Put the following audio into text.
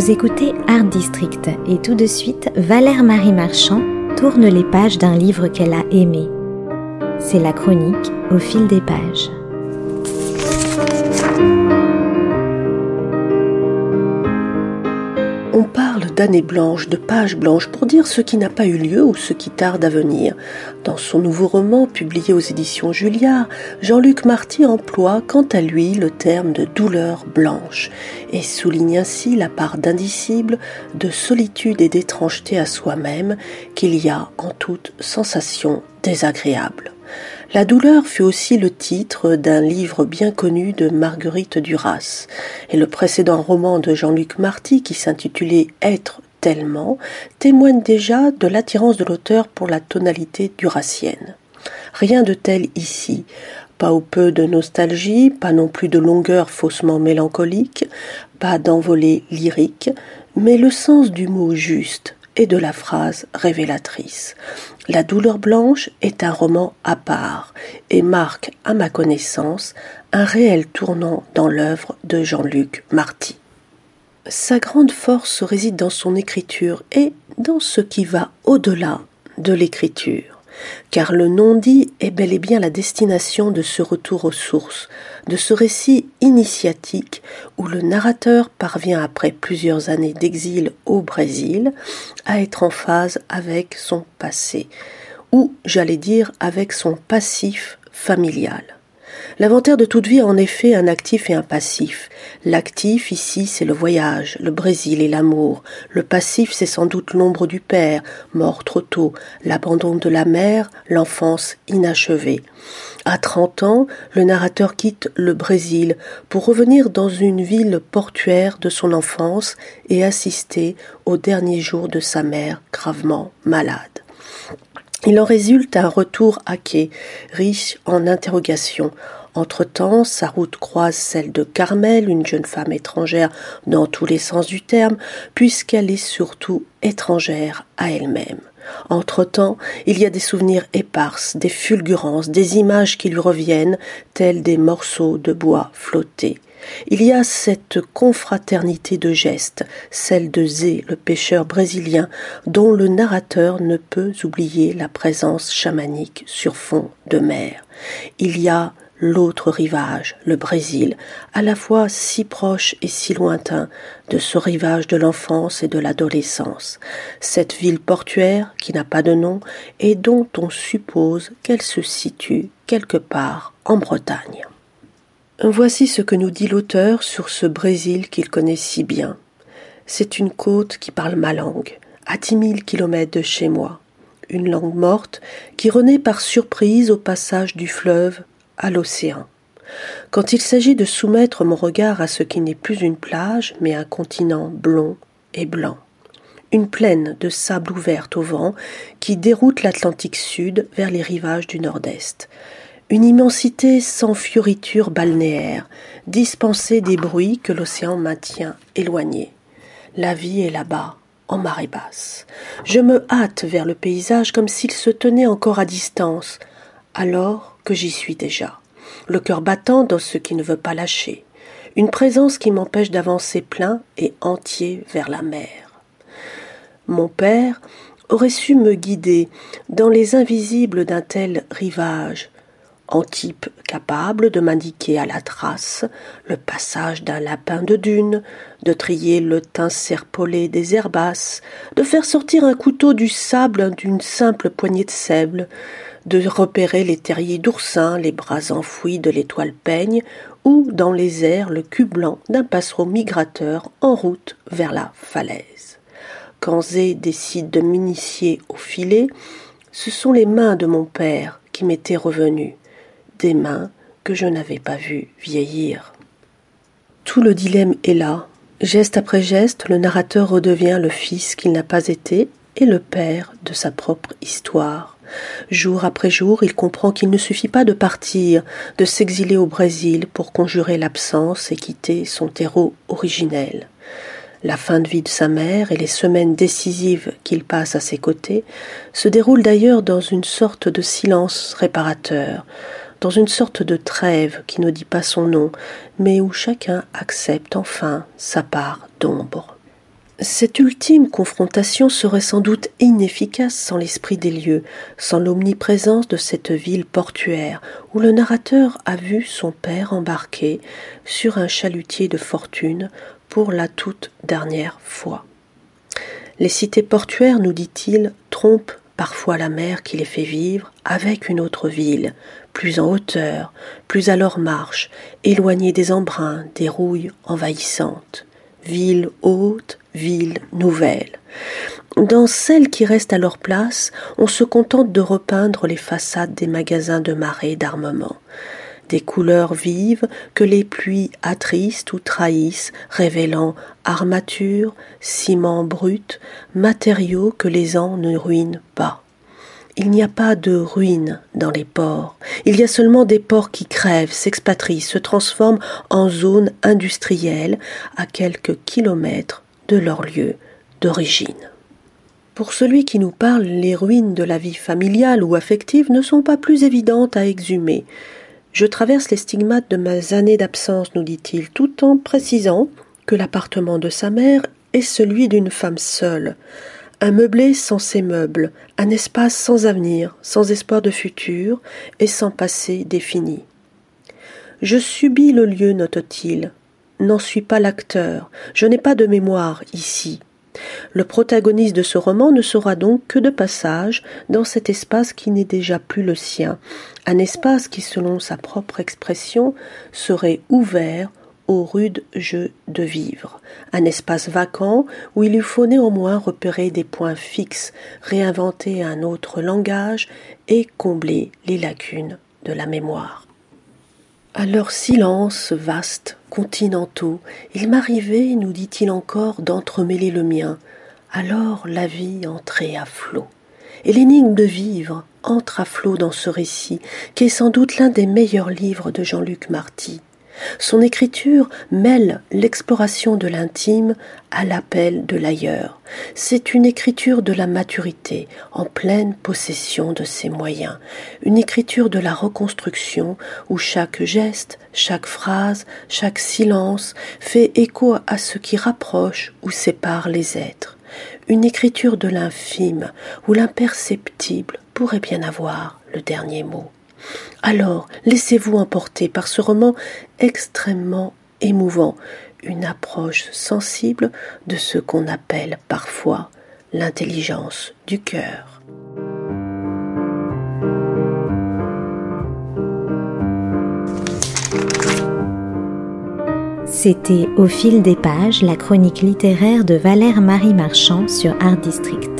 Vous écoutez Art District et tout de suite, Valère Marie Marchand tourne les pages d'un livre qu'elle a aimé. C'est la chronique au fil des pages. On parle d'années blanches, de pages blanches, pour dire ce qui n'a pas eu lieu ou ce qui tarde à venir. Dans son nouveau roman, publié aux éditions Julliard, Jean-Luc Marty emploie quant à lui le terme de douleur blanche et souligne ainsi la part d'indicible, de solitude et d'étrangeté à soi-même qu'il y a en toute sensation désagréable. La douleur fut aussi le titre d'un livre bien connu de Marguerite Duras, et le précédent roman de Jean-Luc Marty, qui s'intitulait Être tellement, témoigne déjà de l'attirance de l'auteur pour la tonalité duracienne. Rien de tel ici, pas ou peu de nostalgie, pas non plus de longueur faussement mélancolique, pas d'envolée lyrique, mais le sens du mot juste, et de la phrase révélatrice. La douleur blanche est un roman à part et marque, à ma connaissance, un réel tournant dans l'œuvre de Jean-Luc Marty. Sa grande force réside dans son écriture et dans ce qui va au-delà de l'écriture car le non-dit est bel et bien la destination de ce retour aux sources, de ce récit initiatique où le narrateur parvient après plusieurs années d'exil au Brésil à être en phase avec son passé, ou j'allais dire avec son passif familial. L'inventaire de toute vie a en effet un actif et un passif. L'actif ici c'est le voyage, le Brésil et l'amour. Le passif c'est sans doute l'ombre du père, mort trop tôt, l'abandon de la mère, l'enfance inachevée. À trente ans, le narrateur quitte le Brésil pour revenir dans une ville portuaire de son enfance et assister aux derniers jours de sa mère gravement malade. Il en résulte un retour à quai, riche en interrogations. Entre-temps, sa route croise celle de Carmel, une jeune femme étrangère dans tous les sens du terme, puisqu'elle est surtout étrangère à elle-même. Entre-temps, il y a des souvenirs éparses, des fulgurances, des images qui lui reviennent, tels des morceaux de bois flottés. Il y a cette confraternité de gestes, celle de Zé, le pêcheur brésilien, dont le narrateur ne peut oublier la présence chamanique sur fond de mer. Il y a l'autre rivage, le Brésil, à la fois si proche et si lointain de ce rivage de l'enfance et de l'adolescence, cette ville portuaire qui n'a pas de nom et dont on suppose qu'elle se situe quelque part en Bretagne. Voici ce que nous dit l'auteur sur ce Brésil qu'il connaît si bien. C'est une côte qui parle ma langue, à dix mille kilomètres de chez moi, une langue morte qui renaît par surprise au passage du fleuve à l'océan. Quand il s'agit de soumettre mon regard à ce qui n'est plus une plage, mais un continent blond et blanc. Une plaine de sable ouverte au vent qui déroute l'Atlantique Sud vers les rivages du Nord-Est une immensité sans fioriture balnéaire, dispensée des bruits que l'océan maintient éloignés. La vie est là-bas, en marée basse. Je me hâte vers le paysage comme s'il se tenait encore à distance, alors que j'y suis déjà, le cœur battant dans ce qui ne veut pas lâcher, une présence qui m'empêche d'avancer plein et entier vers la mer. Mon père aurait su me guider dans les invisibles d'un tel rivage, type capable de m'indiquer à la trace le passage d'un lapin de dune, de trier le teint serpolé des herbasses, de faire sortir un couteau du sable d'une simple poignée de sève, de repérer les terriers d'oursin, les bras enfouis de l'étoile peigne, ou dans les airs le cul blanc d'un passereau migrateur en route vers la falaise. Quand Zé décide de m'initier au filet, ce sont les mains de mon père qui m'étaient revenues des mains que je n'avais pas vues vieillir. Tout le dilemme est là. Geste après geste, le narrateur redevient le fils qu'il n'a pas été et le père de sa propre histoire. Jour après jour, il comprend qu'il ne suffit pas de partir, de s'exiler au Brésil pour conjurer l'absence et quitter son terreau originel. La fin de vie de sa mère et les semaines décisives qu'il passe à ses côtés se déroulent d'ailleurs dans une sorte de silence réparateur, dans une sorte de trêve qui ne dit pas son nom, mais où chacun accepte enfin sa part d'ombre. Cette ultime confrontation serait sans doute inefficace sans l'esprit des lieux, sans l'omniprésence de cette ville portuaire où le narrateur a vu son père embarqué sur un chalutier de fortune pour la toute dernière fois. Les cités portuaires, nous dit-il, trompent parfois la mer qui les fait vivre avec une autre ville, plus en hauteur, plus à leur marche, éloignée des embruns, des rouilles envahissantes. Ville haute, ville nouvelle. Dans celles qui restent à leur place, on se contente de repeindre les façades des magasins de marée d'armement. Des couleurs vives que les pluies attristent ou trahissent, révélant armature, ciment brut, matériaux que les ans ne ruinent pas. Il n'y a pas de ruines dans les ports. Il y a seulement des ports qui crèvent, s'expatrient, se transforment en zones industrielles à quelques kilomètres de leur lieu d'origine. Pour celui qui nous parle, les ruines de la vie familiale ou affective ne sont pas plus évidentes à exhumer. Je traverse les stigmates de mes années d'absence, nous dit-il, tout en précisant que l'appartement de sa mère est celui d'une femme seule. Un meublé sans ses meubles, un espace sans avenir, sans espoir de futur et sans passé défini. Je subis le lieu, note-t-il, n'en suis pas l'acteur, je n'ai pas de mémoire ici. Le protagoniste de ce roman ne sera donc que de passage dans cet espace qui n'est déjà plus le sien, un espace qui, selon sa propre expression, serait ouvert au rude jeu de vivre, un espace vacant où il lui faut néanmoins repérer des points fixes, réinventer un autre langage et combler les lacunes de la mémoire. À leur silence vaste, continentaux, il m'arrivait, nous dit-il encore, d'entremêler le mien. Alors la vie entrait à flot. Et l'énigme de vivre entre à flot dans ce récit, qui est sans doute l'un des meilleurs livres de Jean-Luc Marty. Son écriture mêle l'exploration de l'intime à l'appel de l'ailleurs. C'est une écriture de la maturité, en pleine possession de ses moyens, une écriture de la reconstruction où chaque geste, chaque phrase, chaque silence fait écho à ce qui rapproche ou sépare les êtres, une écriture de l'infime où l'imperceptible pourrait bien avoir le dernier mot. Alors, laissez-vous emporter par ce roman extrêmement émouvant, une approche sensible de ce qu'on appelle parfois l'intelligence du cœur. C'était Au fil des pages, la chronique littéraire de Valère Marie Marchand sur Art District.